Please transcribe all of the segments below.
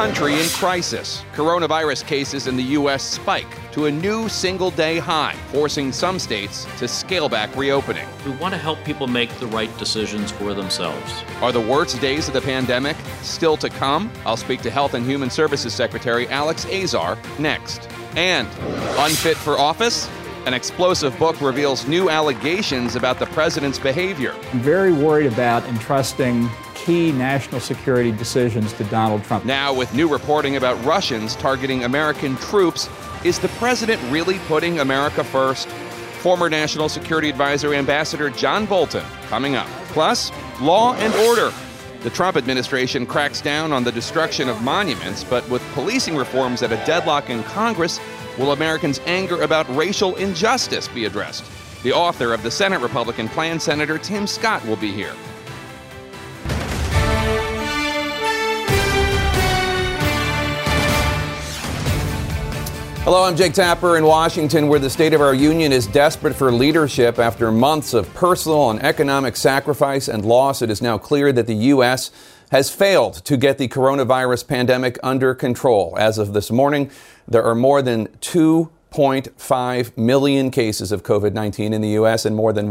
country in crisis. Coronavirus cases in the U.S. spike to a new single day high, forcing some states to scale back reopening. We want to help people make the right decisions for themselves. Are the worst days of the pandemic still to come? I'll speak to Health and Human Services Secretary Alex Azar next. And unfit for office? An explosive book reveals new allegations about the president's behavior. I'm very worried about entrusting key national security decisions to Donald Trump. Now, with new reporting about Russians targeting American troops, is the president really putting America first? Former National Security Advisor Ambassador John Bolton coming up. Plus, law and order. The Trump administration cracks down on the destruction of monuments, but with policing reforms at a deadlock in Congress, will Americans' anger about racial injustice be addressed? The author of the Senate Republican plan, Senator Tim Scott, will be here. Hello, I'm Jake Tapper in Washington, where the state of our union is desperate for leadership. After months of personal and economic sacrifice and loss, it is now clear that the U.S. has failed to get the coronavirus pandemic under control. As of this morning, there are more than 2.5 million cases of COVID 19 in the U.S. and more than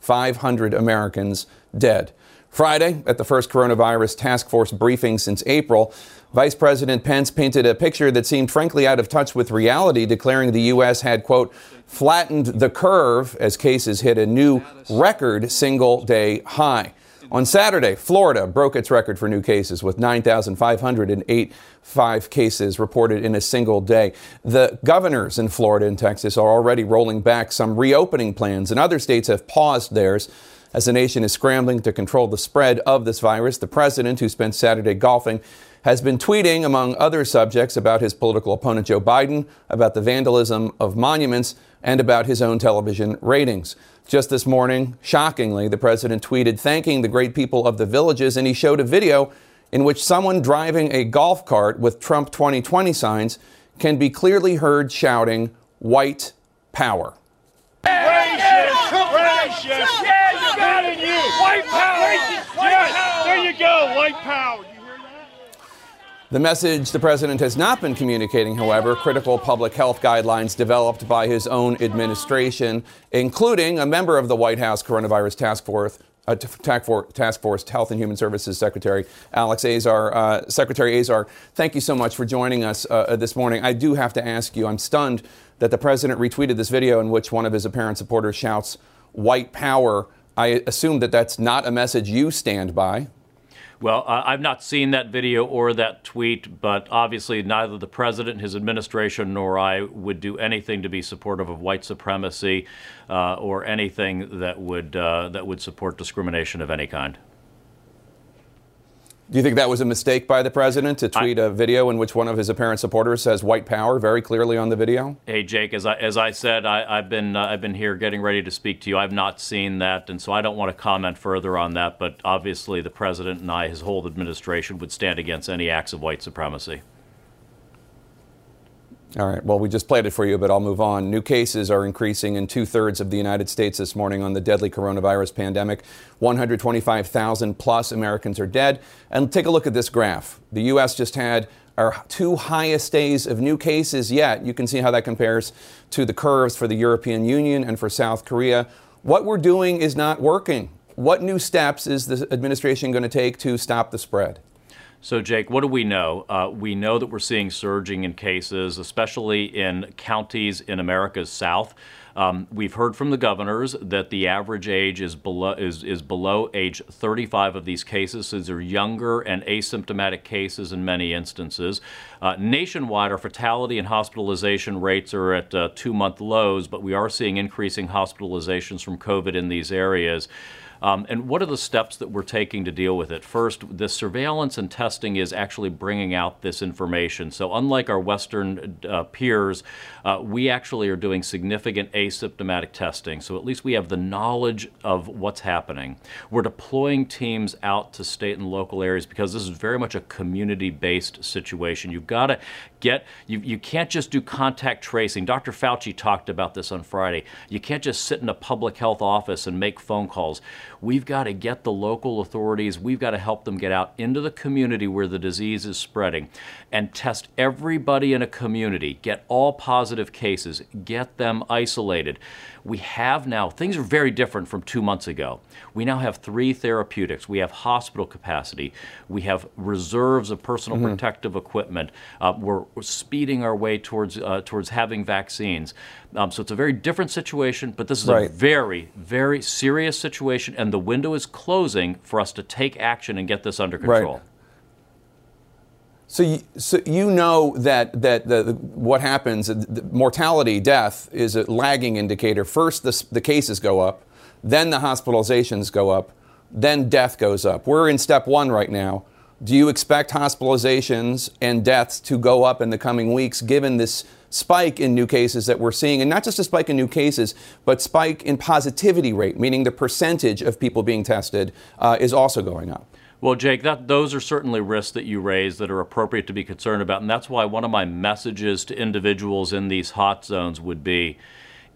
125,500 Americans dead. Friday, at the first coronavirus task force briefing since April, Vice President Pence painted a picture that seemed frankly out of touch with reality, declaring the U.S. had, quote, flattened the curve as cases hit a new record single day high. On Saturday, Florida broke its record for new cases with 9,508 five cases reported in a single day. The governors in Florida and Texas are already rolling back some reopening plans, and other states have paused theirs. As the nation is scrambling to control the spread of this virus, the president, who spent Saturday golfing, has been tweeting, among other subjects, about his political opponent Joe Biden, about the vandalism of monuments, and about his own television ratings. Just this morning, shockingly, the president tweeted thanking the great people of the villages, and he showed a video in which someone driving a golf cart with Trump 2020 signs can be clearly heard shouting, White Power. Racist! Racist! You got it, you! White power! Yes, power! There you go, white power! The message the president has not been communicating, however, critical public health guidelines developed by his own administration, including a member of the White House Coronavirus Task Force. Uh, Task Force Health and Human Services Secretary Alex Azar. Uh, Secretary Azar, thank you so much for joining us uh, this morning. I do have to ask you, I'm stunned that the president retweeted this video in which one of his apparent supporters shouts, white power. I assume that that's not a message you stand by. Well, I've not seen that video or that tweet, but obviously neither the president, his administration, nor I would do anything to be supportive of white supremacy uh, or anything that would uh, that would support discrimination of any kind. Do you think that was a mistake by the president to tweet I, a video in which one of his apparent supporters says "white power" very clearly on the video? Hey, Jake, as I as I said, I, have been uh, I've been here getting ready to speak to you. I've not seen that, and so I don't want to comment further on that. But obviously, the president and I, his whole administration, would stand against any acts of white supremacy. All right. Well, we just played it for you, but I'll move on. New cases are increasing in two thirds of the United States this morning on the deadly coronavirus pandemic. 125,000 plus Americans are dead. And take a look at this graph. The U.S. just had our two highest days of new cases yet. You can see how that compares to the curves for the European Union and for South Korea. What we're doing is not working. What new steps is the administration going to take to stop the spread? So, Jake, what do we know? Uh, we know that we're seeing surging in cases, especially in counties in America's South. Um, we've heard from the governors that the average age is below is, is below age 35 of these cases. So these are younger and asymptomatic cases in many instances. Uh, nationwide, our fatality and hospitalization rates are at uh, two-month lows, but we are seeing increasing hospitalizations from COVID in these areas. Um, and what are the steps that we're taking to deal with it? First, the surveillance and testing is actually bringing out this information. So, unlike our Western uh, peers, uh, we actually are doing significant asymptomatic testing. So, at least we have the knowledge of what's happening. We're deploying teams out to state and local areas because this is very much a community based situation. You've got to get, you, you can't just do contact tracing. Dr. Fauci talked about this on Friday. You can't just sit in a public health office and make phone calls We've got to get the local authorities, we've got to help them get out into the community where the disease is spreading and test everybody in a community, get all positive cases, get them isolated. We have now, things are very different from two months ago. We now have three therapeutics. We have hospital capacity. We have reserves of personal mm-hmm. protective equipment. Uh, we're, we're, speeding our way towards, uh, towards having vaccines. Um, so it's a very different situation, but this is right. a very, very serious situation, and the window is closing for us to take action and get this under control. Right. So you, so you know that, that the, the, what happens, the mortality, death, is a lagging indicator. First, the, the cases go up, then the hospitalizations go up, then death goes up. We're in step one right now. Do you expect hospitalizations and deaths to go up in the coming weeks given this spike in new cases that we're seeing? And not just a spike in new cases, but spike in positivity rate, meaning the percentage of people being tested uh, is also going up. Well, Jake, that, those are certainly risks that you raise that are appropriate to be concerned about. And that's why one of my messages to individuals in these hot zones would be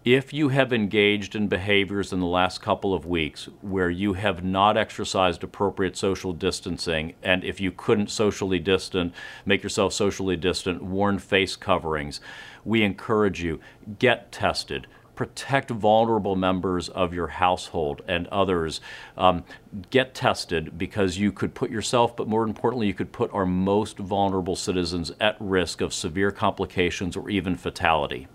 if you have engaged in behaviors in the last couple of weeks where you have not exercised appropriate social distancing, and if you couldn't socially distant, make yourself socially distant, worn face coverings, we encourage you get tested protect vulnerable members of your household and others. Um, get tested because you could put yourself, but more importantly, you could put our most vulnerable citizens at risk of severe complications or even fatality.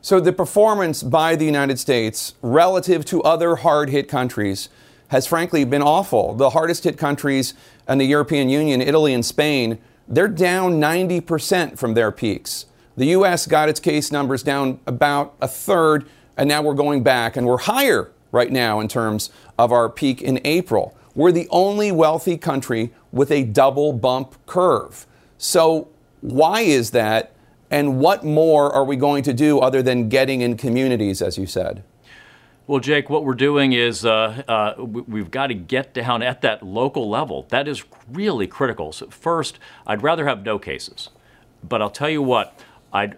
So, the performance by the United States relative to other hard hit countries has frankly been awful. The hardest hit countries in the European Union, Italy and Spain, they're down 90% from their peaks. The U.S. got its case numbers down about a third, and now we're going back, and we're higher right now in terms of our peak in April. We're the only wealthy country with a double bump curve. So, why is that? And what more are we going to do other than getting in communities, as you said? Well, Jake, what we're doing is uh, uh, we've got to get down at that local level. That is really critical. So first, I'd rather have no cases. But I'll tell you what, i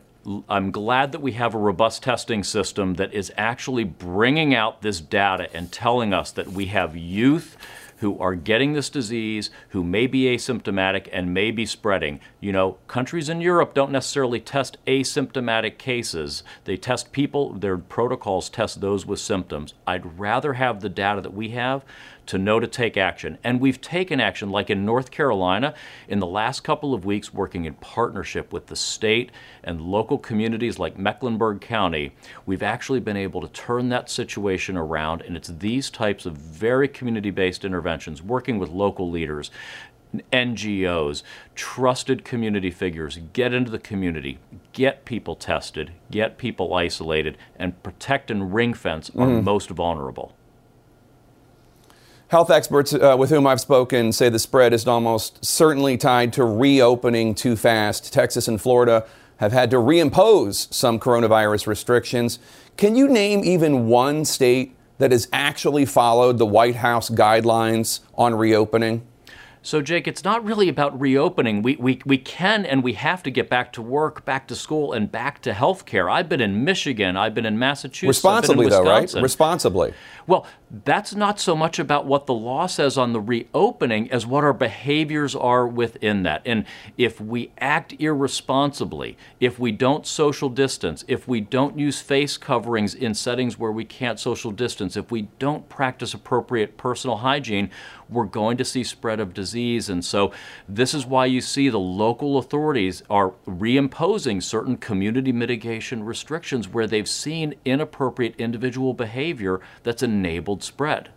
am glad that we have a robust testing system that is actually bringing out this data and telling us that we have youth who are getting this disease, who may be asymptomatic and may be spreading. You know, countries in Europe don't necessarily test asymptomatic cases. They test people, their protocols test those with symptoms. I'd rather have the data that we have to know to take action. And we've taken action, like in North Carolina, in the last couple of weeks, working in partnership with the state and local communities like Mecklenburg County. We've actually been able to turn that situation around, and it's these types of very community based interventions, working with local leaders. NGOs, trusted community figures, get into the community, get people tested, get people isolated, and protect and ring fence our mm. most vulnerable. Health experts uh, with whom I've spoken say the spread is almost certainly tied to reopening too fast. Texas and Florida have had to reimpose some coronavirus restrictions. Can you name even one state that has actually followed the White House guidelines on reopening? So, Jake, it's not really about reopening. We, we, we can and we have to get back to work, back to school, and back to health care. I've been in Michigan, I've been in Massachusetts. Responsibly, in though, right? Responsibly. Well, that's not so much about what the law says on the reopening as what our behaviors are within that. And if we act irresponsibly, if we don't social distance, if we don't use face coverings in settings where we can't social distance, if we don't practice appropriate personal hygiene, we're going to see spread of disease. And so this is why you see the local authorities are reimposing certain community mitigation restrictions where they've seen inappropriate individual behavior that's enabled spread.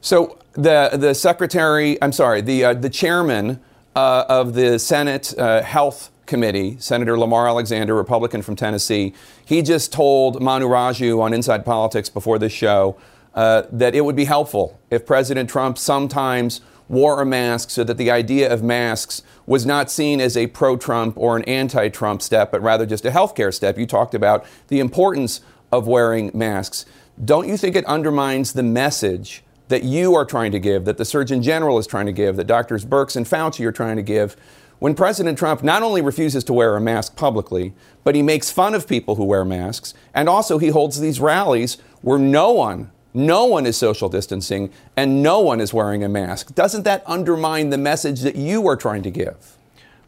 So the the secretary, I'm sorry, the uh, the chairman uh, of the Senate uh, Health Committee, Senator Lamar Alexander, Republican from Tennessee, he just told Manu Raju on Inside Politics before this show uh, that it would be helpful if President Trump sometimes wore a mask so that the idea of masks was not seen as a pro Trump or an anti Trump step, but rather just a healthcare step. You talked about the importance of wearing masks. Don't you think it undermines the message that you are trying to give, that the Surgeon General is trying to give, that Doctors Birx and Fauci are trying to give, when President Trump not only refuses to wear a mask publicly, but he makes fun of people who wear masks, and also he holds these rallies where no one, no one is social distancing and no one is wearing a mask. Doesn't that undermine the message that you are trying to give?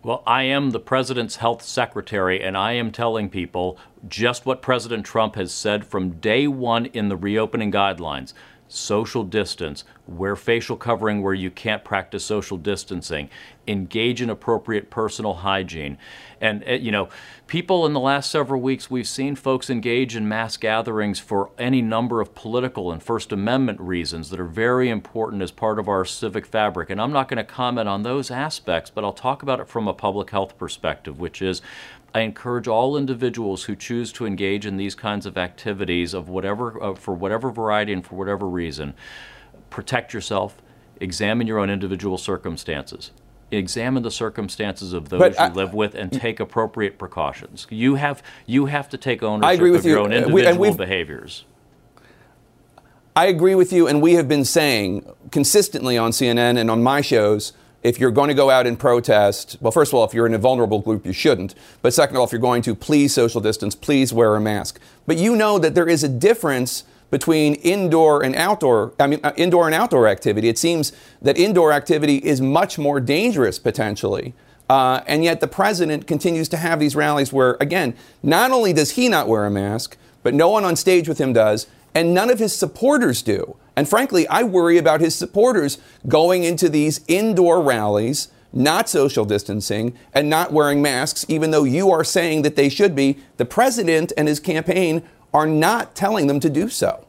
Well, I am the president's health secretary, and I am telling people just what President Trump has said from day one in the reopening guidelines social distance, wear facial covering where you can't practice social distancing, engage in appropriate personal hygiene. And, uh, you know, people in the last several weeks, we've seen folks engage in mass gatherings for any number of political and First Amendment reasons that are very important as part of our civic fabric. And I'm not going to comment on those aspects, but I'll talk about it from a public health perspective, which is I encourage all individuals who choose to engage in these kinds of activities of whatever, uh, for whatever variety and for whatever reason, protect yourself, examine your own individual circumstances. Examine the circumstances of those But I- you live with and take appropriate precautions. You have you have to take ownership I agree with of your you. own Uh, we- individual we've- behaviors. I agree with you, and we have been saying consistently on CNN and on my shows if you're going to go out and protest, well, first of all, if you're in a vulnerable group, you shouldn't. But second of all, if you're going to, please social distance, please wear a mask. But you know that there is a difference between indoor and outdoor, I mean, uh, indoor and outdoor activity. It seems that indoor activity is much more dangerous potentially. Uh, and yet the president continues to have these rallies where, again, not only does he not wear a mask, but no one on stage with him does, and none of his supporters do. And frankly, I worry about his supporters going into these indoor rallies, not social distancing, and not wearing masks, even though you are saying that they should be. The president and his campaign are not telling them to do so.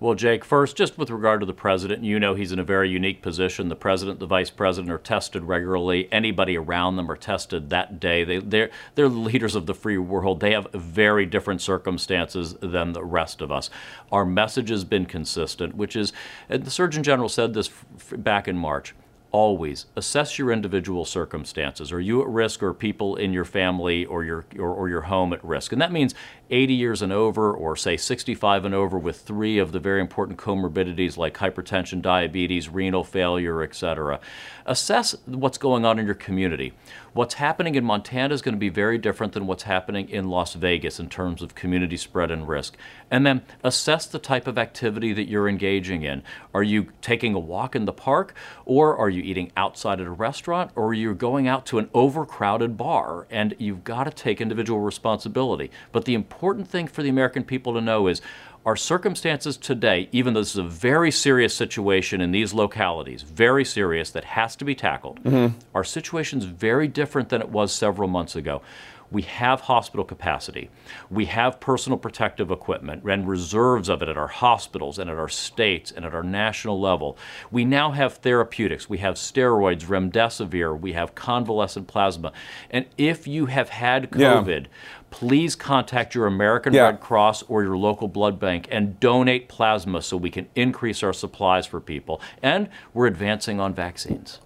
Well, Jake, first, just with regard to the president, you know he's in a very unique position. The president, the vice president are tested regularly. Anybody around them are tested that day. They, they're, they're leaders of the free world. They have very different circumstances than the rest of us. Our message has been consistent, which is, and the Surgeon General said this back in March always assess your individual circumstances. Are you at risk, or people in your family or your or, or, your home at risk? And that means 80 years and over, or say 65 and over, with three of the very important comorbidities like hypertension, diabetes, renal failure, etc. Assess what's going on in your community. What's happening in Montana is going to be very different than what's happening in Las Vegas in terms of community spread and risk. And then assess the type of activity that you're engaging in. Are you taking a walk in the park, or are you eating outside at a restaurant, or are you going out to an overcrowded bar? And you've got to take individual responsibility. But the important thing for the American people to know is our circumstances today, even though this is a very serious situation in these localities, very serious, that has to be tackled, mm-hmm. our situation is very different than it was several months ago. We have hospital capacity. We have personal protective equipment and reserves of it at our hospitals and at our states and at our national level. We now have therapeutics. We have steroids, remdesivir. We have convalescent plasma. And if you have had COVID, yeah please contact your American yeah. Red Cross or your local blood bank and donate plasma so we can increase our supplies for people. And we're advancing on vaccines.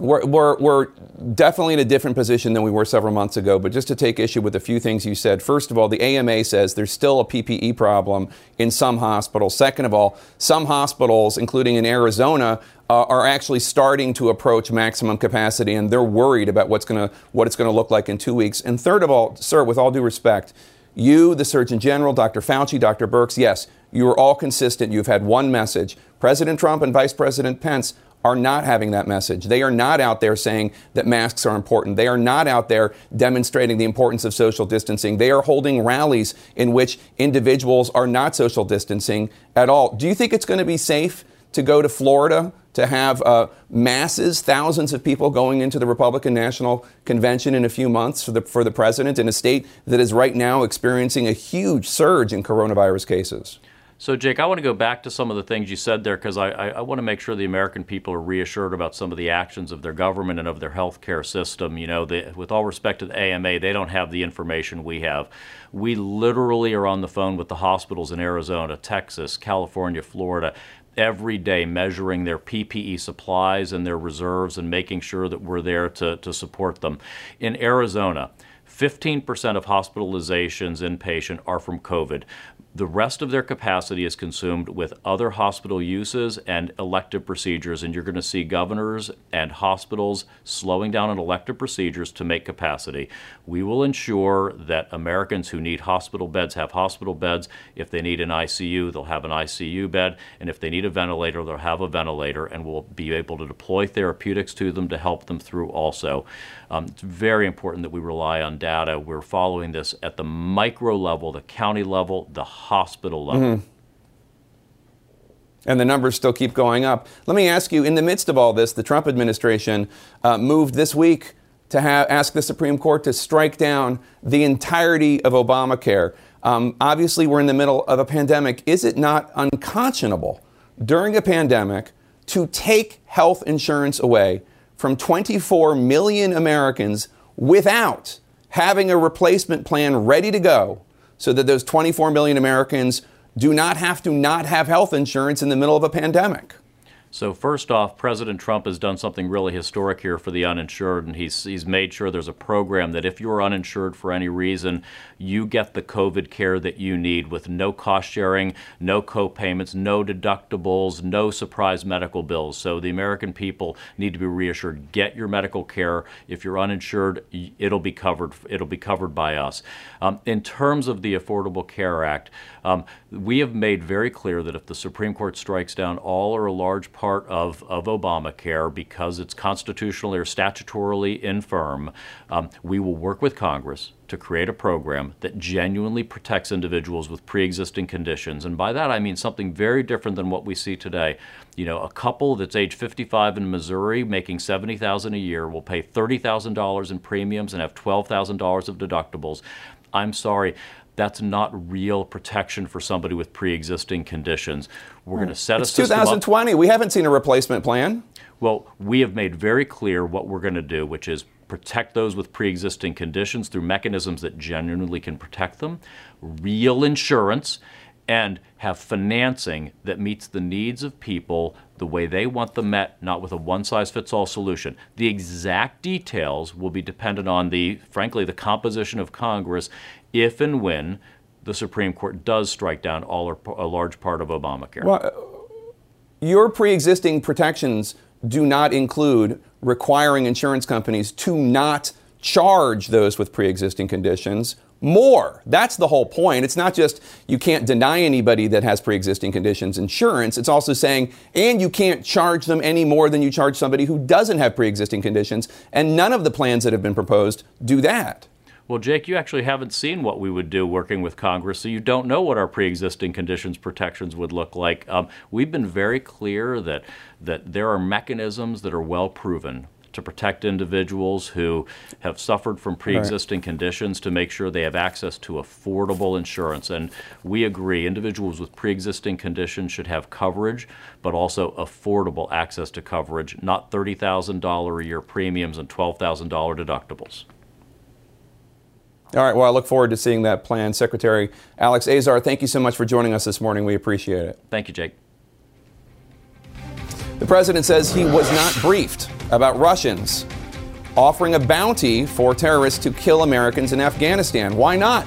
We're, we're, we're, definitely in a different position than we were several months ago, but just to take issue with a few things you said. First of all, the AMA says there's still a PPE problem in some hospitals. Second of all, some hospitals, including in Arizona, uh, are actually starting to approach maximum capacity, and they're worried about what's gonna, what it's going to look like in two weeks. And third of all, sir, with all due respect, you, the Surgeon General, Dr. Fauci, Dr. Birx, yes, you are all consistent. You've had one message. President Trump and Vice President Pence are not having that message. They are not out there saying that masks are important. They are not out there demonstrating the importance of social distancing. They are holding rallies in which individuals are not social distancing at all. Do you think it's going to be safe to go to Florida to have uh, masses, thousands of people going into the Republican National Convention in a few months for the, for the president in a state that is right now experiencing a huge surge in coronavirus cases? So, Jake, I want to go back to some of the things you said there because I, I, I, want to make sure the American people are reassured about some of the actions of their government and of their health care system. You know, they, with all respect to the AMA, they don't have the information we have. We literally are on the phone with the hospitals in Arizona, Texas, California, Florida every day measuring their PPE supplies and their reserves and making sure that we're there to, to support them. In Arizona, 15% of hospitalizations inpatient are from COVID. The rest of their capacity is consumed with other hospital uses and elective procedures, and you're going to see governors and hospitals slowing down on elective procedures to make capacity. We will ensure that Americans who need hospital beds have hospital beds. If they need an ICU, they'll have an ICU bed, and if they need a ventilator, they'll have a ventilator, and we'll be able to deploy therapeutics to them to help them through also. Um, it's very important that we rely on data. We're following this at the micro level, the county level, the hospital level. Mm-hmm. And the numbers still keep going up. Let me ask you in the midst of all this, the Trump administration uh, moved this week to ha- ask the Supreme Court to strike down the entirety of Obamacare. Um, obviously, we're in the middle of a pandemic. Is it not unconscionable during a pandemic to take health insurance away from 24 million Americans without having a replacement plan ready to go so that those 24 million Americans do not have to not have health insurance in the middle of a pandemic. So first off, President Trump has done something really historic here for the uninsured, and he's he's made sure there's a program that if you're uninsured for any reason, you get the COVID care that you need with no cost sharing, no co-payments, no deductibles, no surprise medical bills. So the American people need to be reassured: get your medical care. If you're uninsured, it'll be covered. It'll be covered by us. Um, in terms of the Affordable Care Act, um, we have made very clear that if the Supreme Court strikes down all or a large part of, of Obamacare because it's constitutionally or statutorily infirm, um, we will work with Congress to create a program that genuinely protects individuals with pre-existing conditions. And by that I mean something very different than what we see today. You know, a couple that's age 55 in Missouri making 70,000 a year will pay $30,000 in premiums and have $12,000 of deductibles. I'm sorry, that's not real protection for somebody with pre-existing conditions. We're going to set it's a 2020. Up. We haven't seen a replacement plan. Well, we have made very clear what we're going to do, which is protect those with pre-existing conditions through mechanisms that genuinely can protect them, real insurance, and have financing that meets the needs of people the way they want them met, not with a one size fits all solution. The exact details will be dependent on the, frankly, the composition of Congress if and when the Supreme Court does strike down all or a large part of Obamacare. Well, your pre existing protections do not include requiring insurance companies to not charge those with pre existing conditions more. That's the whole point. It's not just you can't deny anybody that has pre existing conditions insurance. It's also saying, and you can't charge them any more than you charge somebody who doesn't have pre existing conditions. And none of the plans that have been proposed do that. Well, Jake, you actually haven't seen what we would do working with Congress, so you don't know what our pre-existing conditions protections would look like. Um, we've been very clear that that there are mechanisms that are well proven to protect individuals who have suffered from pre-existing right. conditions to make sure they have access to affordable insurance and we agree individuals with pre-existing conditions should have coverage but also affordable access to coverage not $30,000 a year premiums and $12,000 deductibles all right. Well, I look forward to seeing that plan. Secretary Alex Azar, thank you so much for joining us this morning. We appreciate it. Thank you, Jake. The president says he was not briefed about Russians offering a bounty for terrorists to kill Americans in Afghanistan. Why not?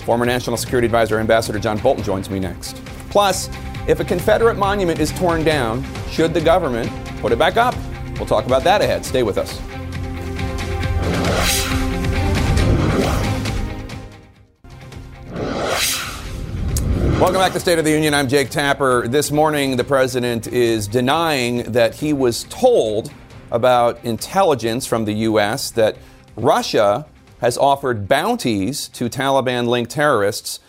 Former National Security Advisor Ambassador John Bolton joins me next. Plus, if a Confederate monument is torn down, should the government put it back up? We'll talk about that ahead. Stay with us. Welcome back to State of the Union. I'm Jake Tapper. This morning, the president is denying that he was told about intelligence from the U.S. that Russia has offered bounties to Taliban linked terrorists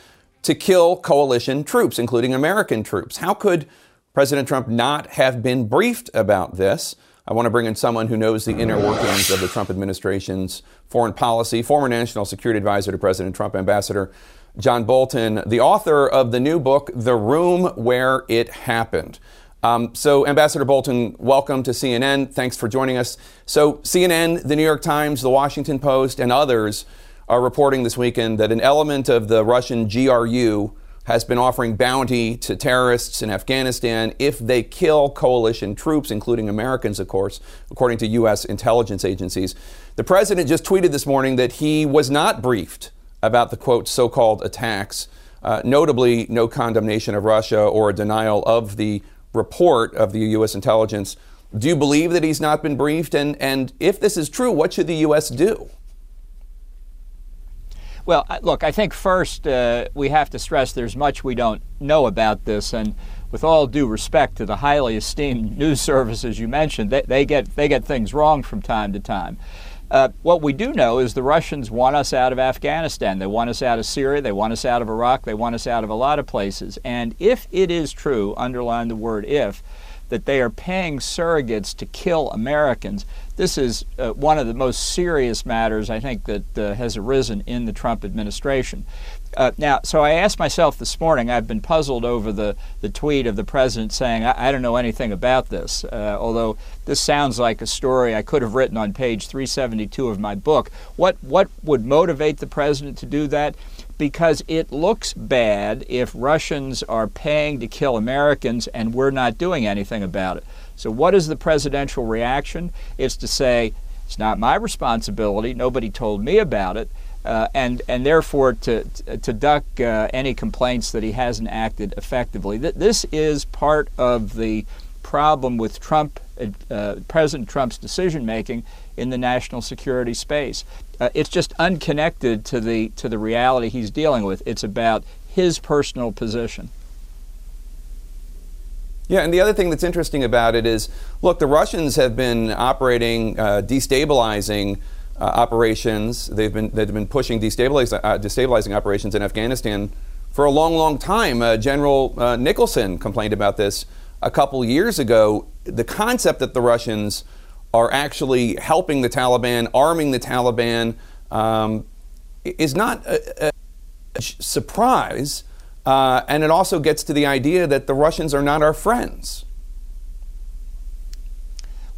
to kill coalition troops, including American troops. How could President Trump not have been briefed about this? I want to bring in someone who knows the inner workings of the Trump administration's foreign policy, former national security advisor to President Trump, Ambassador John Bolton, the author of the new book, The Room Where It Happened. Um, so, Ambassador Bolton, welcome to CNN. Thanks for joining us. So, CNN, the New York Times, the Washington Post, and others are reporting this weekend that an element of the Russian GRU has been offering bounty to terrorists in Afghanistan if they kill coalition troops, including Americans, of course, according to U.S. intelligence agencies. The president just tweeted this morning that he was not briefed about the quote so called attacks, uh, notably, no condemnation of Russia or a denial of the report of the U.S. intelligence. Do you believe that he's not been briefed? And, and if this is true, what should the U.S. do? Well, look, I think first uh, we have to stress there's much we don't know about this, and with all due respect to the highly esteemed news services you mentioned, they, they get they get things wrong from time to time. Uh, what we do know is the Russians want us out of Afghanistan. They want us out of Syria. They want us out of Iraq. They want us out of a lot of places. And if it is true, underline the word if, that they are paying surrogates to kill Americans. This is uh, one of the most serious matters I think that uh, has arisen in the Trump administration. Uh, now, so I asked myself this morning, I've been puzzled over the, the tweet of the president saying, I, I don't know anything about this, uh, although this sounds like a story I could have written on page 372 of my book. What, what would motivate the president to do that? because it looks bad if Russians are paying to kill Americans and we're not doing anything about it. So, what is the presidential reaction? It's to say, it's not my responsibility, nobody told me about it. Uh, and and therefore to to duck uh, any complaints that he hasn't acted effectively. Th- this is part of the problem with Trump, uh, President Trump's decision making in the national security space. Uh, it's just unconnected to the to the reality he's dealing with. It's about his personal position. Yeah, and the other thing that's interesting about it is, look, the Russians have been operating uh, destabilizing uh, operations. They've been they've been pushing destabilizing, uh, destabilizing operations in Afghanistan for a long, long time. Uh, General uh, Nicholson complained about this a couple years ago. The concept that the Russians are actually helping the Taliban, arming the Taliban, um, is not a, a surprise. Uh, and it also gets to the idea that the Russians are not our friends.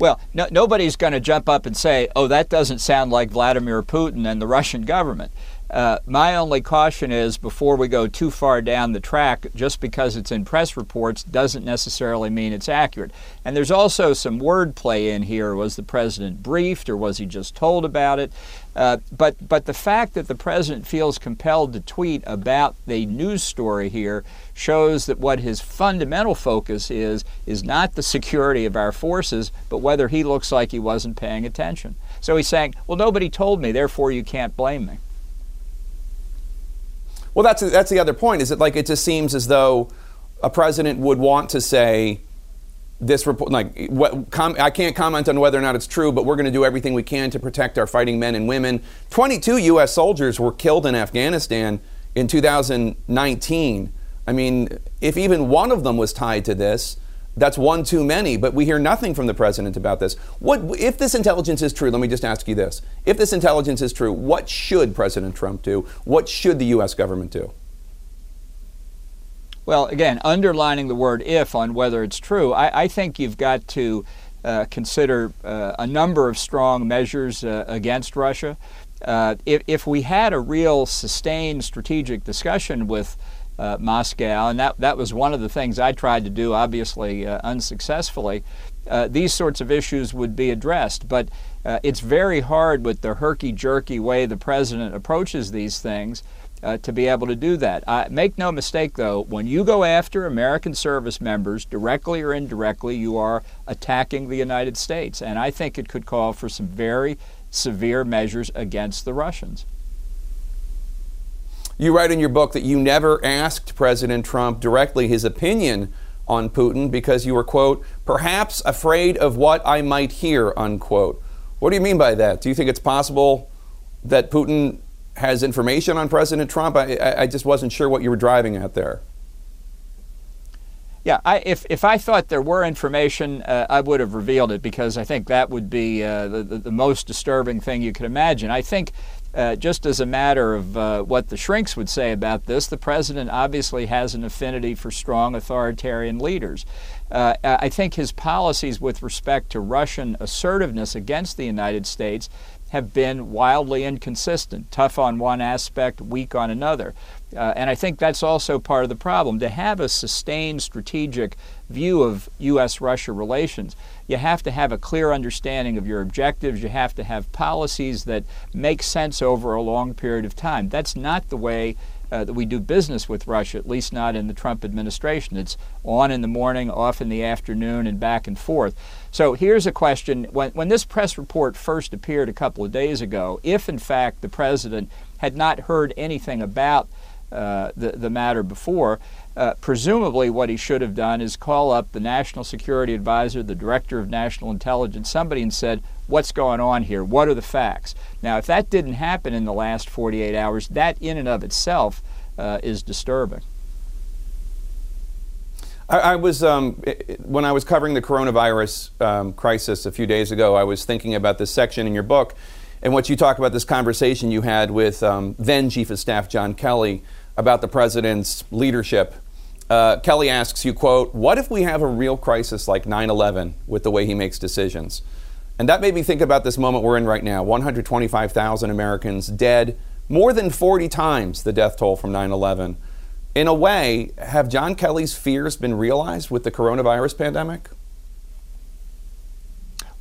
Well, no, nobody's going to jump up and say, oh, that doesn't sound like Vladimir Putin and the Russian government. Uh, my only caution is before we go too far down the track, just because it's in press reports doesn't necessarily mean it's accurate. And there's also some wordplay in here. Was the president briefed or was he just told about it? Uh, but, but the fact that the president feels compelled to tweet about the news story here shows that what his fundamental focus is is not the security of our forces, but whether he looks like he wasn't paying attention. So he's saying, well, nobody told me, therefore you can't blame me. Well, that's that's the other point. Is it like it just seems as though a president would want to say this report, like what, com, I can't comment on whether or not it's true, but we're going to do everything we can to protect our fighting men and women. 22 U.S. soldiers were killed in Afghanistan in 2019. I mean, if even one of them was tied to this, that's one too many, but we hear nothing from the president about this. What if this intelligence is true? Let me just ask you this. If this intelligence is true, what should President Trump do? What should the US government do? Well, again, underlining the word if on whether it's true, I, I think you've got to uh, consider uh, a number of strong measures uh, against Russia. Uh, if, if we had a real sustained strategic discussion with uh, Moscow, and that, that was one of the things I tried to do, obviously uh, unsuccessfully. These sorts of issues would be addressed, but it's very hard with the herky jerky way the president approaches these things uh, to be able to do that. make no mistake, though, when you go after American service members, directly or indirectly, you are attacking the United States, and I think it could call for some very severe measures against the Russians. You write in your book that you never asked President Trump directly his opinion on Putin because you were, quote, perhaps afraid of what I might hear, unquote. What do you mean by that? Do you think it's possible that Putin has information on President Trump? I, I just wasn't sure what you were driving at there. Yeah, I, if, if I thought there were information, uh, I would have revealed it because I think that would be uh, the, the, most disturbing thing you could imagine. I think uh, just as a matter of uh, what the shrinks would say about this, the president obviously has an affinity for strong authoritarian leaders. Uh, I think his policies with respect to Russian assertiveness against the United States have been wildly inconsistent, tough on one aspect, weak on another. Uh, and I think that's also part of the problem. To have a sustained strategic view of U.S. Russia relations, you have to have a clear understanding of your objectives. You have to have policies that make sense over a long period of time. That's not the way uh, that we do business with Russia, at least not in the Trump administration. It's on in the morning, off in the afternoon, and back and forth. So here's a question. When, when this press report first appeared a couple of days ago, if in fact the president had not heard anything about uh, the, the matter before, uh, presumably what he should have done is call up the National Security Advisor, the Director of National Intelligence, somebody, and said, What's going on here? What are the facts? Now, if that didn't happen in the last 48 hours, that in and of itself uh, is disturbing. I, I was um, when I was covering the coronavirus um, crisis a few days ago. I was thinking about this section in your book, and what you talk about this conversation you had with um, then Chief of Staff John Kelly about the president's leadership. Uh, Kelly asks you, quote, "What if we have a real crisis like 9/11 with the way he makes decisions?" And that made me think about this moment we're in right now. 125,000 Americans dead, more than 40 times the death toll from 9/11. In a way, have John Kelly's fears been realized with the coronavirus pandemic?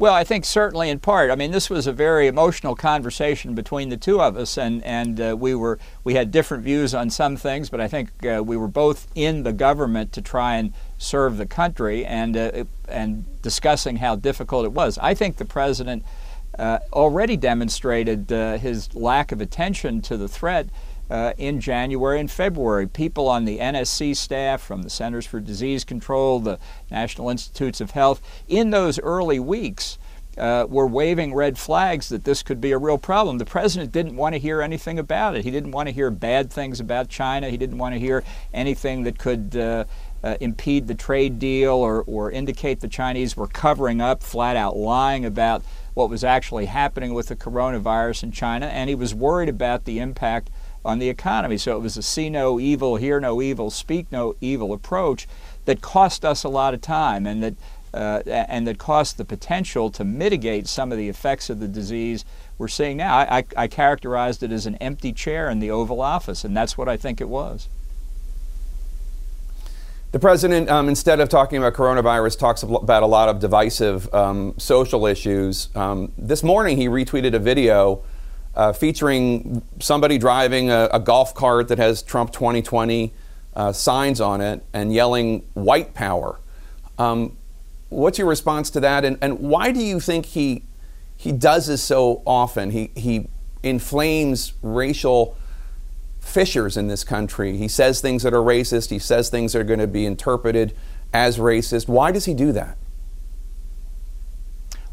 Well, I think certainly in part. I mean, this was a very emotional conversation between the two of us, and and uh, we were we had different views on some things, but I think uh, we were both in the government to try and serve the country, and uh, and discussing how difficult it was. I think the president uh, already demonstrated uh, his lack of attention to the threat. Uh, in January and February. People on the NSC staff, from the Centers for Disease Control, the National Institutes of Health, in those early weeks uh, were waving red flags that this could be a real problem. The president didn't want to hear anything about it. He didn't want to hear bad things about China. He didn't want to hear anything that could. Uh, uh, impede the trade deal or, or indicate the Chinese were covering up, flat out lying about what was actually happening with the coronavirus in China, and he was worried about the impact on the economy. So it was a see no evil, hear no evil, speak no evil approach that cost us a lot of time and that uh, and that cost the potential to mitigate some of the effects of the disease we're seeing now. I, I, I characterized it as an empty chair in the Oval Office, and that's what I think it was. The president, um, instead of talking about coronavirus, talks about a lot of divisive um, social issues. Um, this morning, he retweeted a video uh, featuring somebody driving a, a, golf cart that has Trump 2020 uh, signs on it and yelling white power. Um, what's your response to that? And, and why do you think he, he does this so often? He, he inflames racial fissures in this country. He says things that are racist, he says things that are going to be interpreted as racist. Why does he do that?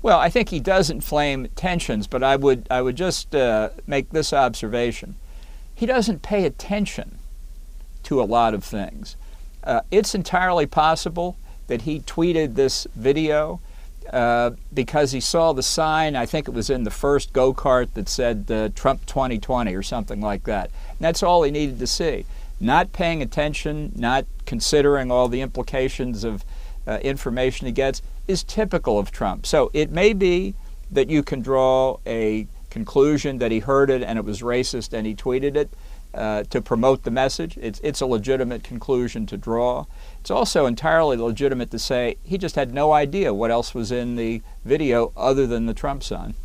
Well, I think he does inflame tensions, but I would I would just uh, make this observation: he doesn't pay attention to a lot of things. Uh, it's entirely possible that he tweeted this video uh, because he saw the sign. I think it was in the first go kart that said uh, Trump 2020 or something like that. And that's all he needed to see. Not paying attention, not considering all the implications of uh, information he gets is typical of Trump. So it may be that you can draw a conclusion that he heard it and it was racist and he tweeted it uh, to promote the message. It's, it's a legitimate conclusion to draw. It's also entirely legitimate to say he just had no idea what else was in the video other than the Trump sign.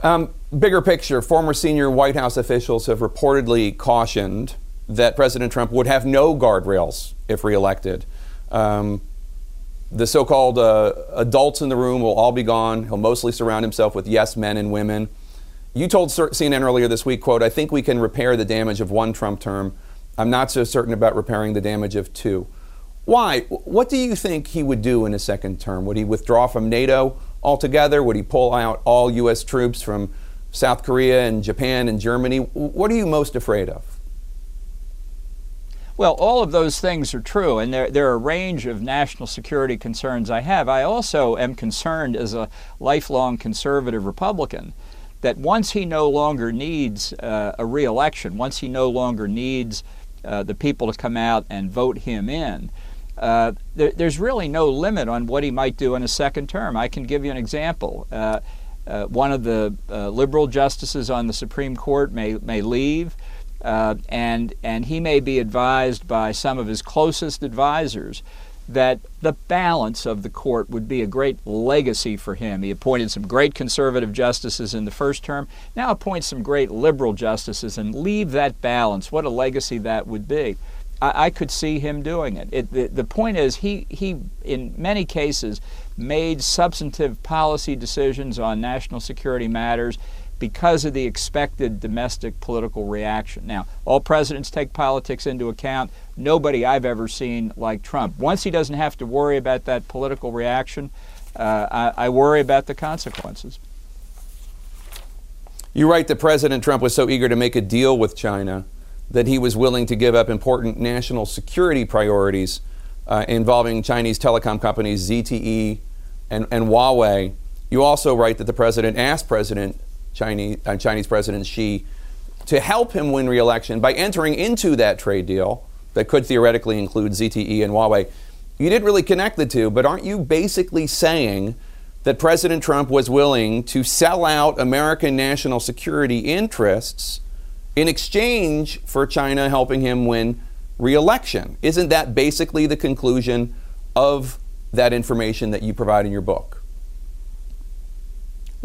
Um, bigger picture, former senior White House officials have reportedly cautioned that President Trump would have no guardrails if reelected. Um, the so called uh, adults in the room will all be gone. He'll mostly surround himself with yes men and women. You told CNN earlier this week, quote, I think we can repair the damage of one Trump term. I'm not so certain about repairing the damage of two. Why? What do you think he would do in a second term? Would he withdraw from NATO altogether? Would he pull out all U.S. troops from South Korea and Japan and Germany? What are you most afraid of? Well, all of those things are true, and there, there are a range of national security concerns I have. I also am concerned as a lifelong conservative Republican that once he no longer needs uh, a reelection, once he no longer needs uh, the people to come out and vote him in, uh, there, there's really no limit on what he might do in a second term. I can give you an example. Uh, Uh, one of the uh, liberal justices on the Supreme Court may, may leave, uh, and, and he may be advised by some of his closest advisors that the balance of the court would be a great legacy for him. He appointed some great conservative justices in the first term, now appoint some great liberal justices and leave that balance. What a legacy that would be. I, I could see him doing it. it the, the point is, he, he, in many cases, made substantive policy decisions on national security matters because of the expected domestic political reaction. Now, all presidents take politics into account. Nobody I've ever seen like Trump. Once he doesn't have to worry about that political reaction, uh, I, I worry about the consequences. You write that President Trump was so eager to make a deal with China that he was willing to give up important national security priorities uh, involving Chinese telecom companies ZTE and, and Huawei. You also write that the president asked President Chinese, uh, Chinese President Xi to help him win re-election by entering into that trade deal that could theoretically include ZTE and Huawei. You didn't really connect the two, but aren't you basically saying that President Trump was willing to sell out American national security interests in exchange for China helping him win re-election? Isn't that basically the conclusion of that information that you provide in your book?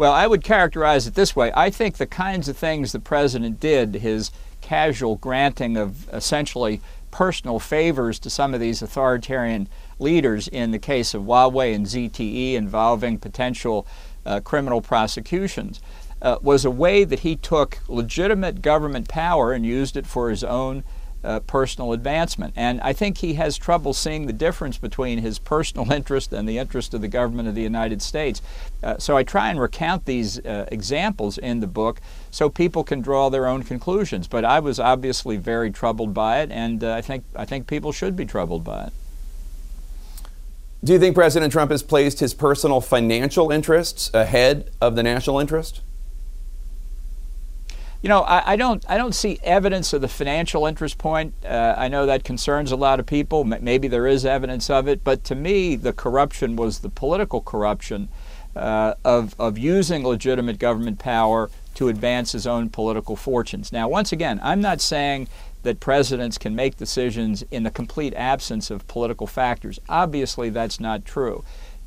Well, I would characterize it this way. I think the kinds of things the president did, his casual granting of essentially personal favors to some of these authoritarian leaders in the case of Huawei and ZTE involving potential uh, criminal prosecutions, uh, was a way that he took legitimate government power and used it for his own uh, personal advancement. And I think he has trouble seeing the difference between his personal interest and the interest of the government of the United States. Uh, so I try and recount these uh, examples in the book so people can draw their own conclusions. But I was obviously very troubled by it, and uh, I think I think people should be troubled by it. Do you think President Trump has placed his personal financial interests ahead of the national interest? You know, I, I, don't I don't see evidence of the financial interest point. Uh, I know that concerns a lot of people. Maybe there is evidence of it, but to me, the corruption was the political corruption uh, of of using legitimate government power to advance his own political fortunes. Now, once again, I'm not saying that presidents can make decisions in the complete absence of political factors. Obviously, that's not true.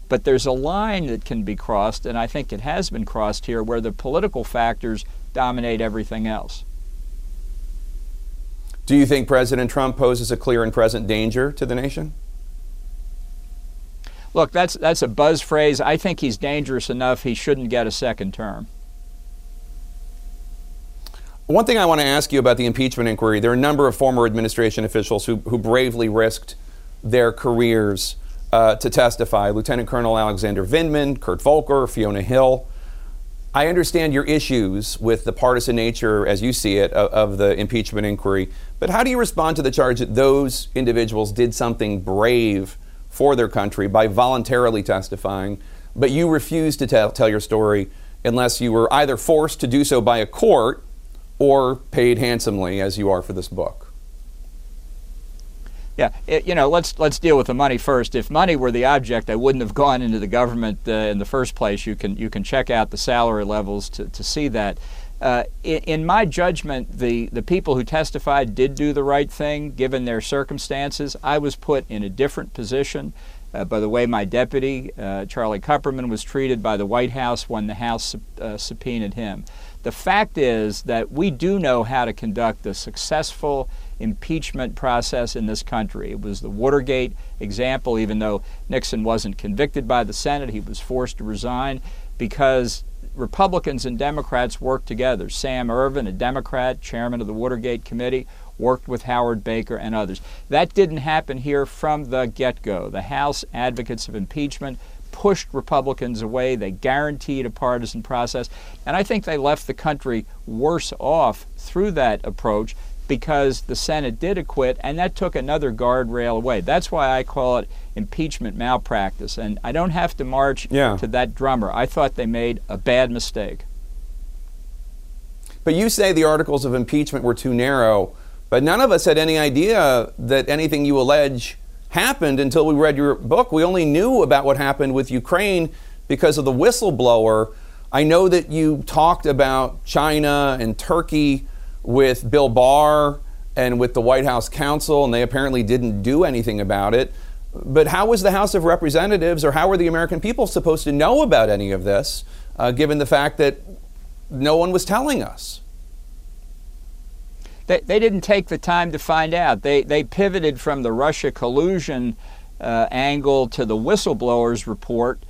But there's a line that can be crossed, and I think it has been crossed here, where the political factors dominate everything else. Do you think President Trump poses a clear and present danger to the nation? Look, that's that's a buzz phrase. I think he's dangerous enough he shouldn't get a second term. One thing I want to ask you about the impeachment inquiry there are a number of former administration officials who, who bravely risked their careers uh, to testify Lieutenant Colonel Alexander Vindman, Kurt Volker, Fiona Hill. I understand your issues with the partisan nature, as you see it, of, of, the impeachment inquiry. But how do you respond to the charge that those individuals did something brave for their country by voluntarily testifying, but you refuse to tell, tell your story unless you were either forced to do so by a court or paid handsomely, as you are for this book? Yeah, it, you know, let's let's deal with the money first. If money were the object, I wouldn't have gone into the government uh, in the first place. You can you can check out the salary levels to, to see that. Uh, in, in, my judgment, the, the people who testified did do the right thing given their circumstances. I was put in a different position. Uh, by the way, my deputy, uh, Charlie Kupperman, was treated by the White House when the House uh, subpoenaed him. The fact is that we do know how to conduct a successful impeachment process in this country. It was the Watergate example, even though Nixon wasn't convicted by the Senate, he was forced to resign because Republicans and Democrats worked together. Sam Ervin, a Democrat, chairman of the Watergate Committee, worked with Howard Baker and others. That didn't happen here from the get go. The House advocates of impeachment pushed Republicans away. They guaranteed a partisan process. And I think they left the country worse off through that approach because the Senate did acquit, and that took another guardrail away. That's why I call it impeachment malpractice. And I don't have to march yeah. to that drummer. I thought they made a bad mistake. But you say the articles of impeachment were too narrow, but none of us had any idea that anything you allege happened until we read your book. We only knew about what happened with Ukraine because of the whistleblower I know that you talked about China and Turkey with Bill Barr and with the White House counsel, and they apparently didn't do anything about it. But how was the House of Representatives or how were the American people supposed to know about any of this, uh, given the fact that no one was telling us? They, they didn't take the time to find out. They, they pivoted from the Russia collusion uh, angle to the whistleblowers report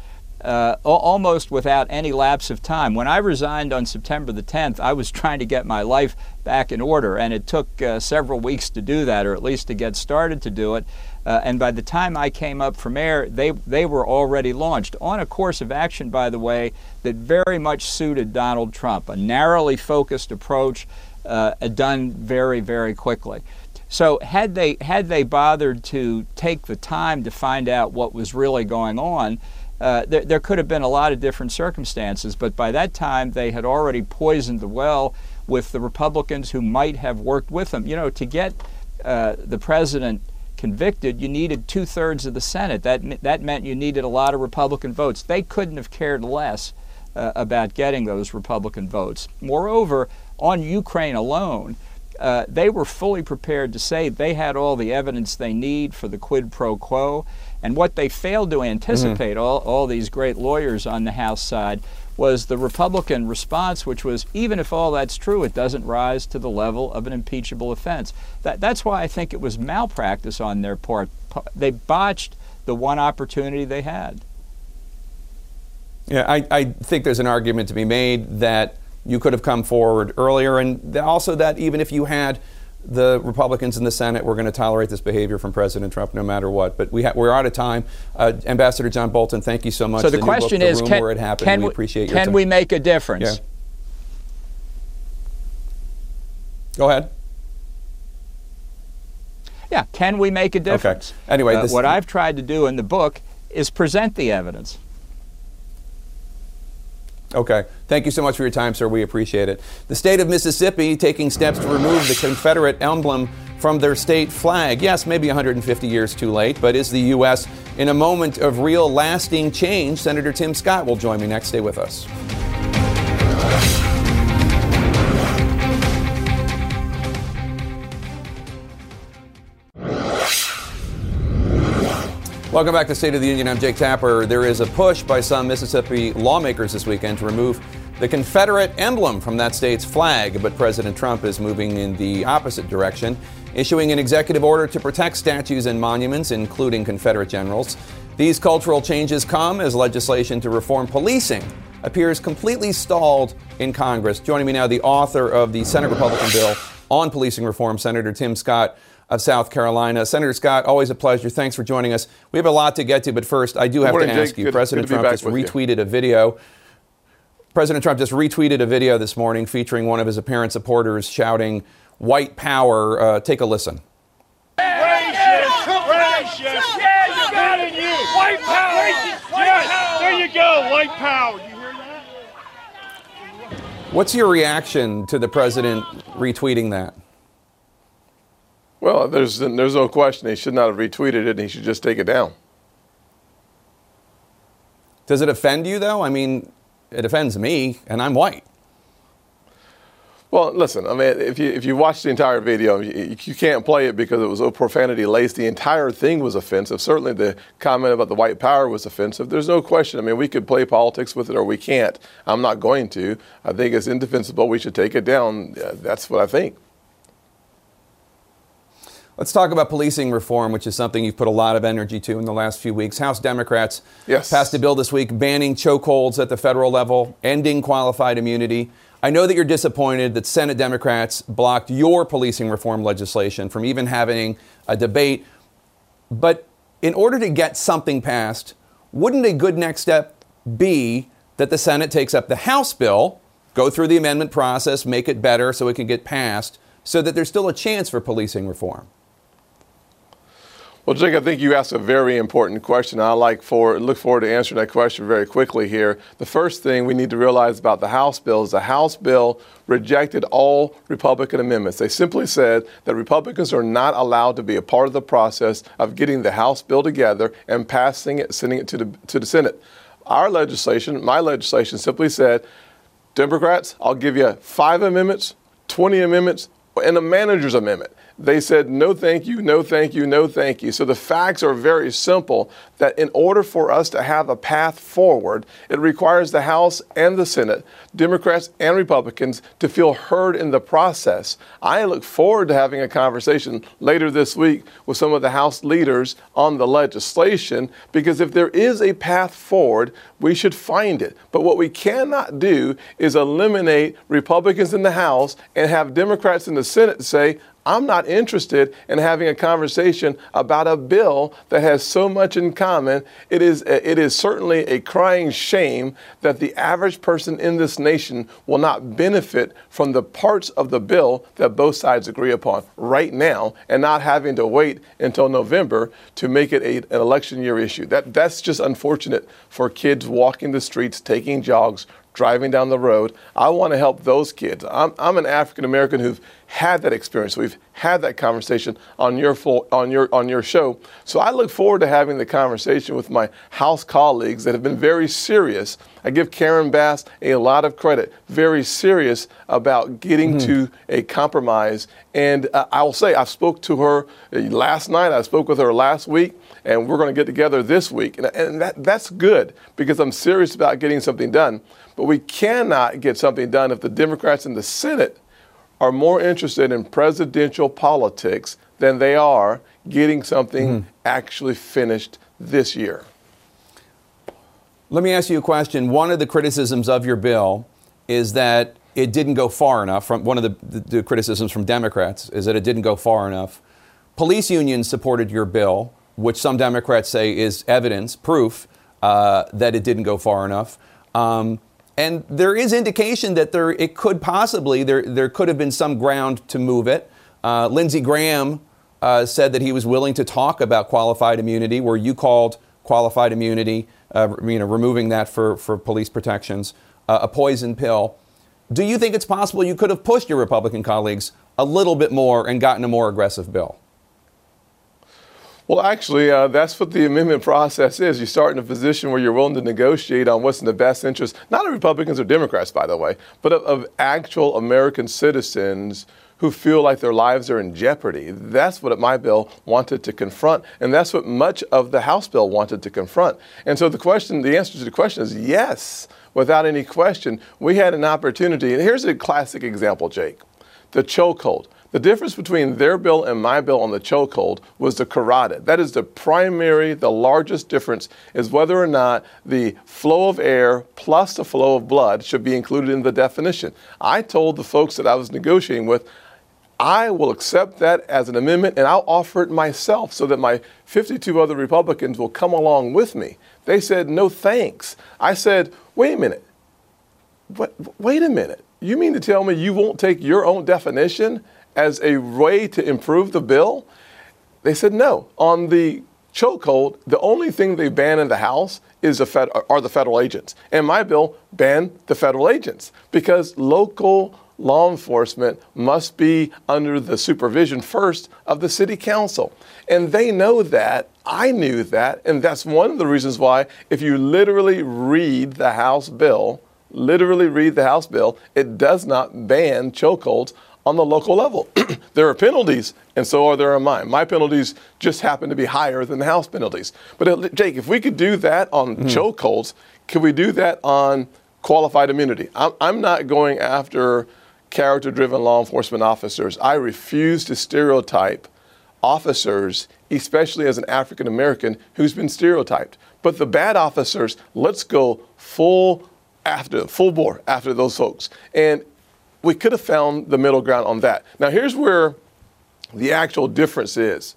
uh, almost without any lapse of time. When I resigned on September the 10th, I was trying to get my life back in order, and it took uh, several weeks to do that, or at least to get started to do it. Uh, and by the time I came up from air, they, they were already launched on a course of action, by the way, that very much suited Donald Trump, a narrowly focused approach uh, done very, very quickly. So had they had they bothered to take the time to find out what was really going on, uh, there, there could have been a lot of different circumstances, but by that time they had already poisoned the well with the Republicans who might have worked with them. You know, to get uh, the president convicted, you needed two thirds of the Senate. That, that meant you needed a lot of Republican votes. They couldn't have cared less uh, about getting those Republican votes. Moreover, on Ukraine alone, uh, they were fully prepared to say they had all the evidence they need for the quid pro quo. And what they failed to anticipate, mm-hmm. all, all these great lawyers on the House side, was the Republican response, which was even if all that's true, it doesn't rise to the level of an impeachable offense. That, that's why I think it was malpractice on their part. They botched the one opportunity they had. Yeah, I, I think there's an argument to be made that you could have come forward earlier, and also that even if you had the Republicans in the Senate were going to tolerate this behavior from President Trump no matter what. But we ha- we're out of time. Uh, Ambassador John Bolton, thank you so much. So the, the question book, is, the can, happened, can, we, appreciate can we make a difference? Yeah. Go ahead. Yeah, can we make a difference? Okay. Anyway, uh, what I've tried to do in the book is present the evidence. Okay. Thank you so much for your time, sir. We appreciate it. The state of Mississippi taking steps to remove the Confederate emblem from their state flag. Yes, maybe 150 years too late, but is the U.S. in a moment of real lasting change? Senator Tim Scott will join me next. Stay with us. Welcome back to State of the Union. I'm Jake Tapper. There is a push by some Mississippi lawmakers this weekend to remove the Confederate emblem from that state's flag, but President Trump is moving in the opposite direction, issuing an executive order to protect statues and monuments, including Confederate generals. These cultural changes come as legislation to reform policing appears completely stalled in Congress. Joining me now, the author of the Senate Republican bill on policing reform, Senator Tim Scott of South Carolina. Senator Scott, always a pleasure. Thanks for joining us. We have a lot to get to, but first, I do have morning, to ask Jake. you. Good, President good Trump just retweeted you. a video. President Trump just retweeted a video this morning featuring one of his apparent supporters shouting, White power. Uh, take a listen. Racist! Racist! Yeah, you got it! White power! Yes, there you go, white power. You hear that? What's your reaction to the president retweeting that? Well, there's there's no question he should not have retweeted it, and he should just take it down. Does it offend you though? I mean, it offends me, and I'm white. Well, listen. I mean, if you if you watch the entire video, you, you can't play it because it was a profanity laced. The entire thing was offensive. Certainly, the comment about the white power was offensive. There's no question. I mean, we could play politics with it, or we can't. I'm not going to. I think it's indefensible. We should take it down. That's what I think. Let's talk about policing reform, which is something you've put a lot of energy to in the last few weeks. House Democrats yes. passed a bill this week banning chokeholds at the federal level, ending qualified immunity. I know that you're disappointed that Senate Democrats blocked your policing reform legislation from even having a debate. But in order to get something passed, wouldn't a good next step be that the Senate takes up the House bill, go through the amendment process, make it better so it can get passed, so that there's still a chance for policing reform? Well, Jake, I think you asked a very important question. I like for look forward to answering that question very quickly here. The first thing we need to realize about the House bill is the House bill rejected all Republican amendments. They simply said that Republicans are not allowed to be a part of the process of getting the House bill together and passing it, sending it to the to the Senate. Our legislation, my legislation, simply said Democrats, I'll give you five amendments, 20 amendments, and a manager's amendment. They said, no, thank you, no, thank you, no, thank you. So the facts are very simple that in order for us to have a path forward, it requires the House and the Senate, Democrats and Republicans, to feel heard in the process. I look forward to having a conversation later this week with some of the House leaders on the legislation because if there is a path forward, we should find it. But what we cannot do is eliminate Republicans in the House and have Democrats in the Senate say, I'm not interested in having a conversation about a bill that has so much in common. It is, it is certainly a crying shame that the average person in this nation will not benefit from the parts of the bill that both sides agree upon right now and not having to wait until November to make it a, an election year issue. That, that's just unfortunate for kids walking the streets, taking jogs, driving down the road. I want to help those kids. I'm, I'm an African American who've had that experience. We've had that conversation on your full, on your on your show. So I look forward to having the conversation with my House colleagues that have been very serious. I give Karen Bass a lot of credit. Very serious about getting mm-hmm. to a compromise. And uh, I will say I spoke to her uh, last night. I spoke with her last week and we're going to get together this week. And, and that, that's good because I'm serious about getting something done. But we cannot get something done if the Democrats in the Senate are more interested in presidential politics than they are getting something mm-hmm. actually finished this year. Let me ask you a question. One of the criticisms of your bill is that it didn't go far enough. From one of the, the, the criticisms from Democrats is that it didn't go far enough. Police unions supported your bill which some Democrats say is evidence, proof uh, that it didn't go far enough. Um, and there is indication that there it could possibly there there could have been some ground to move it. Uh, Lindsey Graham uh, said that he was willing to talk about qualified immunity, where you called qualified immunity, uh, you know, removing that for for police protections, uh, a poison pill. Do you think it's possible you could have pushed your Republican colleagues a little bit more and gotten a more aggressive bill? Well, actually, uh, that's what the amendment process is. You start in a position where you're willing to negotiate on what's in the best interest, not of Republicans or Democrats, by the way, but of, of actual American citizens who feel like their lives are in jeopardy. That's what my bill wanted to confront, and that's what much of the House bill wanted to confront. And so the question, the answer to the question is yes, without any question. We had an opportunity, and here's a classic example, Jake the chokehold. The difference between their bill and my bill on the chokehold was the carotid. That is the primary, the largest difference is whether or not the flow of air plus the flow of blood should be included in the definition. I told the folks that I was negotiating with, I will accept that as an amendment and I'll offer it myself so that my 52 other Republicans will come along with me. They said, no thanks. I said, wait a minute. Wait, wait a minute. You mean to tell me you won't take your own definition as a way to improve the bill? They said no. On the chokehold, the only thing they ban in the House is the fed, are the federal agents. And my bill banned the federal agents because local law enforcement must be under the supervision first of the city council. And they know that. I knew that. And that's one of the reasons why, if you literally read the House bill, literally read the House bill, it does not ban chokeholds on the local level. there are penalties, and so are there on mine. My penalties just happen to be higher than the House penalties. But uh, Jake, if we could do that on mm-hmm. chokeholds, can we do that on qualified immunity? I'm, I'm not going after character driven law enforcement officers. I refuse to stereotype officers, especially as an African American who's been stereotyped. But the bad officers, let's go full after, full bore after those folks. And we could have found the middle ground on that. Now, here's where the actual difference is.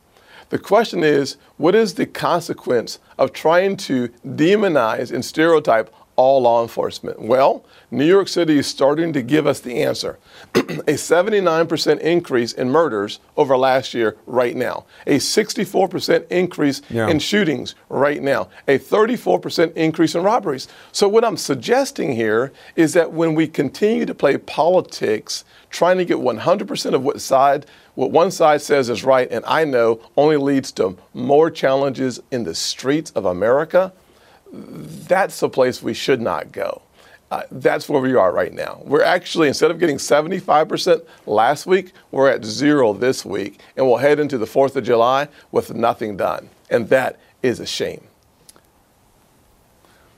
The question is, what is the consequence of trying to demonize and stereotype all law enforcement? Well, New York City is starting to give us the answer. a 79% increase in murders over last year right now. A 64% increase yeah. in shootings right now. A 34% increase in robberies. So what I'm suggesting here is that when we continue to play politics trying to get 100% of what side what one side says is right and I know only leads to more challenges in the streets of America that's the place we should not go. Uh, that's where we are right now. We're actually, instead of getting 75% last week, we're at zero this week. And we'll head into the 4th of July with nothing done. And that is a shame.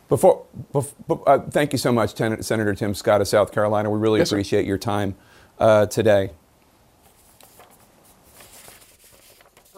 Before, before uh, thank you so much, Ten- Senator Tim Scott of South Carolina. We really yes, appreciate your time uh, today.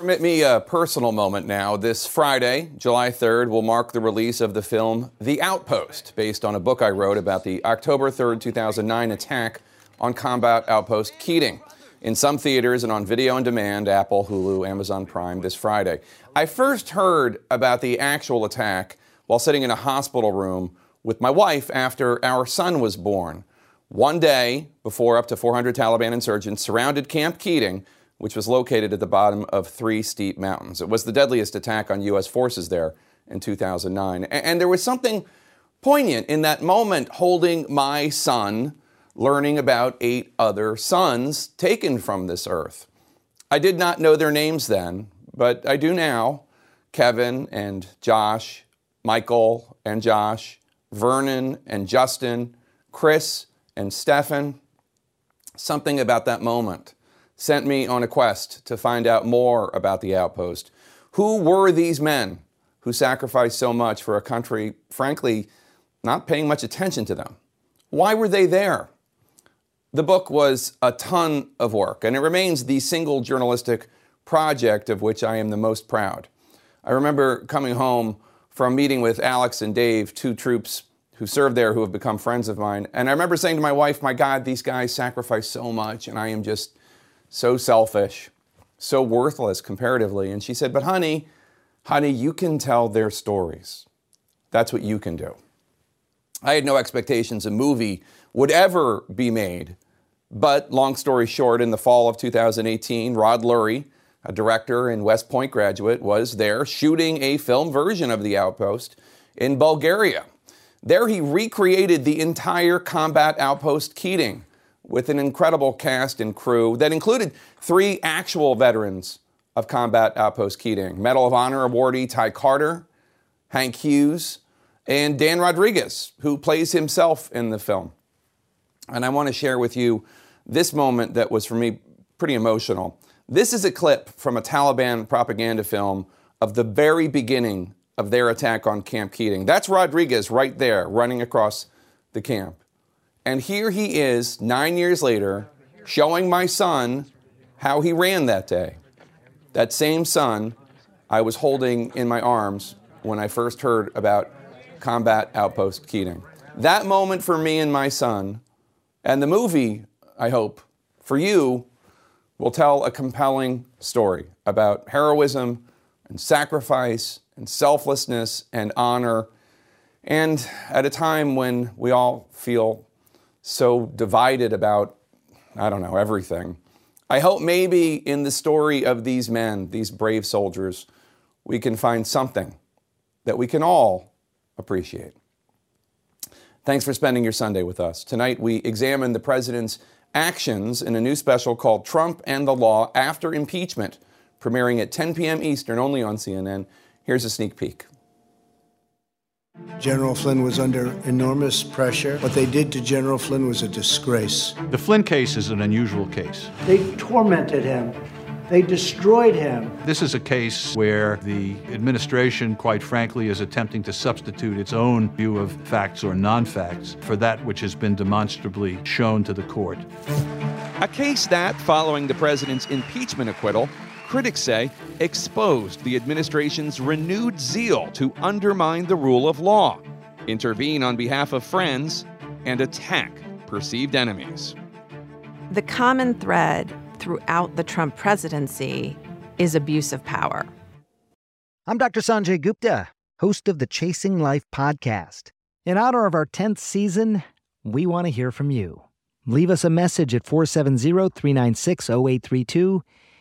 Permit me a personal moment now. This Friday, July 3rd, will mark the release of the film The Outpost, based on a book I wrote about the October 3rd, 2009 attack on Combat Outpost Keating. In some theaters and on video on demand, Apple, Hulu, Amazon Prime this Friday. I first heard about the actual attack while sitting in a hospital room with my wife after our son was born. One day before up to 400 Taliban insurgents surrounded Camp Keating which was located at the bottom of three steep mountains. It was the deadliest attack on U.S. forces there in 2009. And there was something poignant in that moment holding my son, learning about eight other sons taken from this earth. I did not know their names then, but I do now Kevin and Josh, Michael and Josh, Vernon and Justin, Chris and Stephan. Something about that moment sent me on a quest to find out more about the outpost. Who were these men who sacrificed so much for a country, frankly, not paying much attention to them? Why were they there? The book was a ton of work, and it remains the single journalistic project of which I am the most proud. I remember coming home from meeting with Alex and Dave, two troops who served there who have become friends of mine, and I remember saying to my wife, My God, these guys sacrificed so much, and I am just so selfish, so worthless comparatively. And she said, But honey, honey, you can tell their stories. That's what you can do. I had no expectations a movie would ever be made. But long story short, in the fall of 2018, Rod Lurie, a director and West Point graduate, was there shooting a film version of The Outpost in Bulgaria. There he recreated the entire combat outpost Keating with an incredible cast and crew that included three actual veterans of Combat Outpost Keating Medal of Honor awardee Ty Carter, Hank Hughes, and Dan Rodriguez, who plays himself in the film. And I want to share with you this moment that was for me pretty emotional. This is a clip from a Taliban propaganda film of the very beginning of their attack on Camp Keating. That's Rodriguez right there running across the camp. And here he is, nine years later, showing my son how he ran that day. That same son I was holding in my arms when I first heard about Combat Outpost Keating. That moment for me and my son, and the movie, I hope, for you, will tell a compelling story about heroism and sacrifice and selflessness and honor. And at a time when we all feel so divided about, I don't know, everything. I hope maybe in the story of these men, these brave soldiers, we can find something that we can all appreciate. Thanks for spending your Sunday with us. Tonight we examine the president's actions in a new special called Trump and the Law After Impeachment, premiering at 10 p.m. Eastern only on CNN. Here's a sneak peek. General Flynn was under enormous pressure. What they did to General Flynn was a disgrace. The Flynn case is an unusual case. They tormented him. They destroyed him. This is a case where the administration, quite frankly, is attempting to substitute its own view of facts or non facts for that which has been demonstrably shown to the court. A case that, following the president's impeachment acquittal, critics say exposed the administration's renewed zeal to undermine the rule of law, intervene on behalf of friends, and attack perceived enemies. The common thread throughout the Trump presidency is abuse of power. I'm Dr. Sanjay Gupta, host of the Chasing Life podcast. In honor of our 10th season, we want to hear from you. Leave us a message at 470 396 0832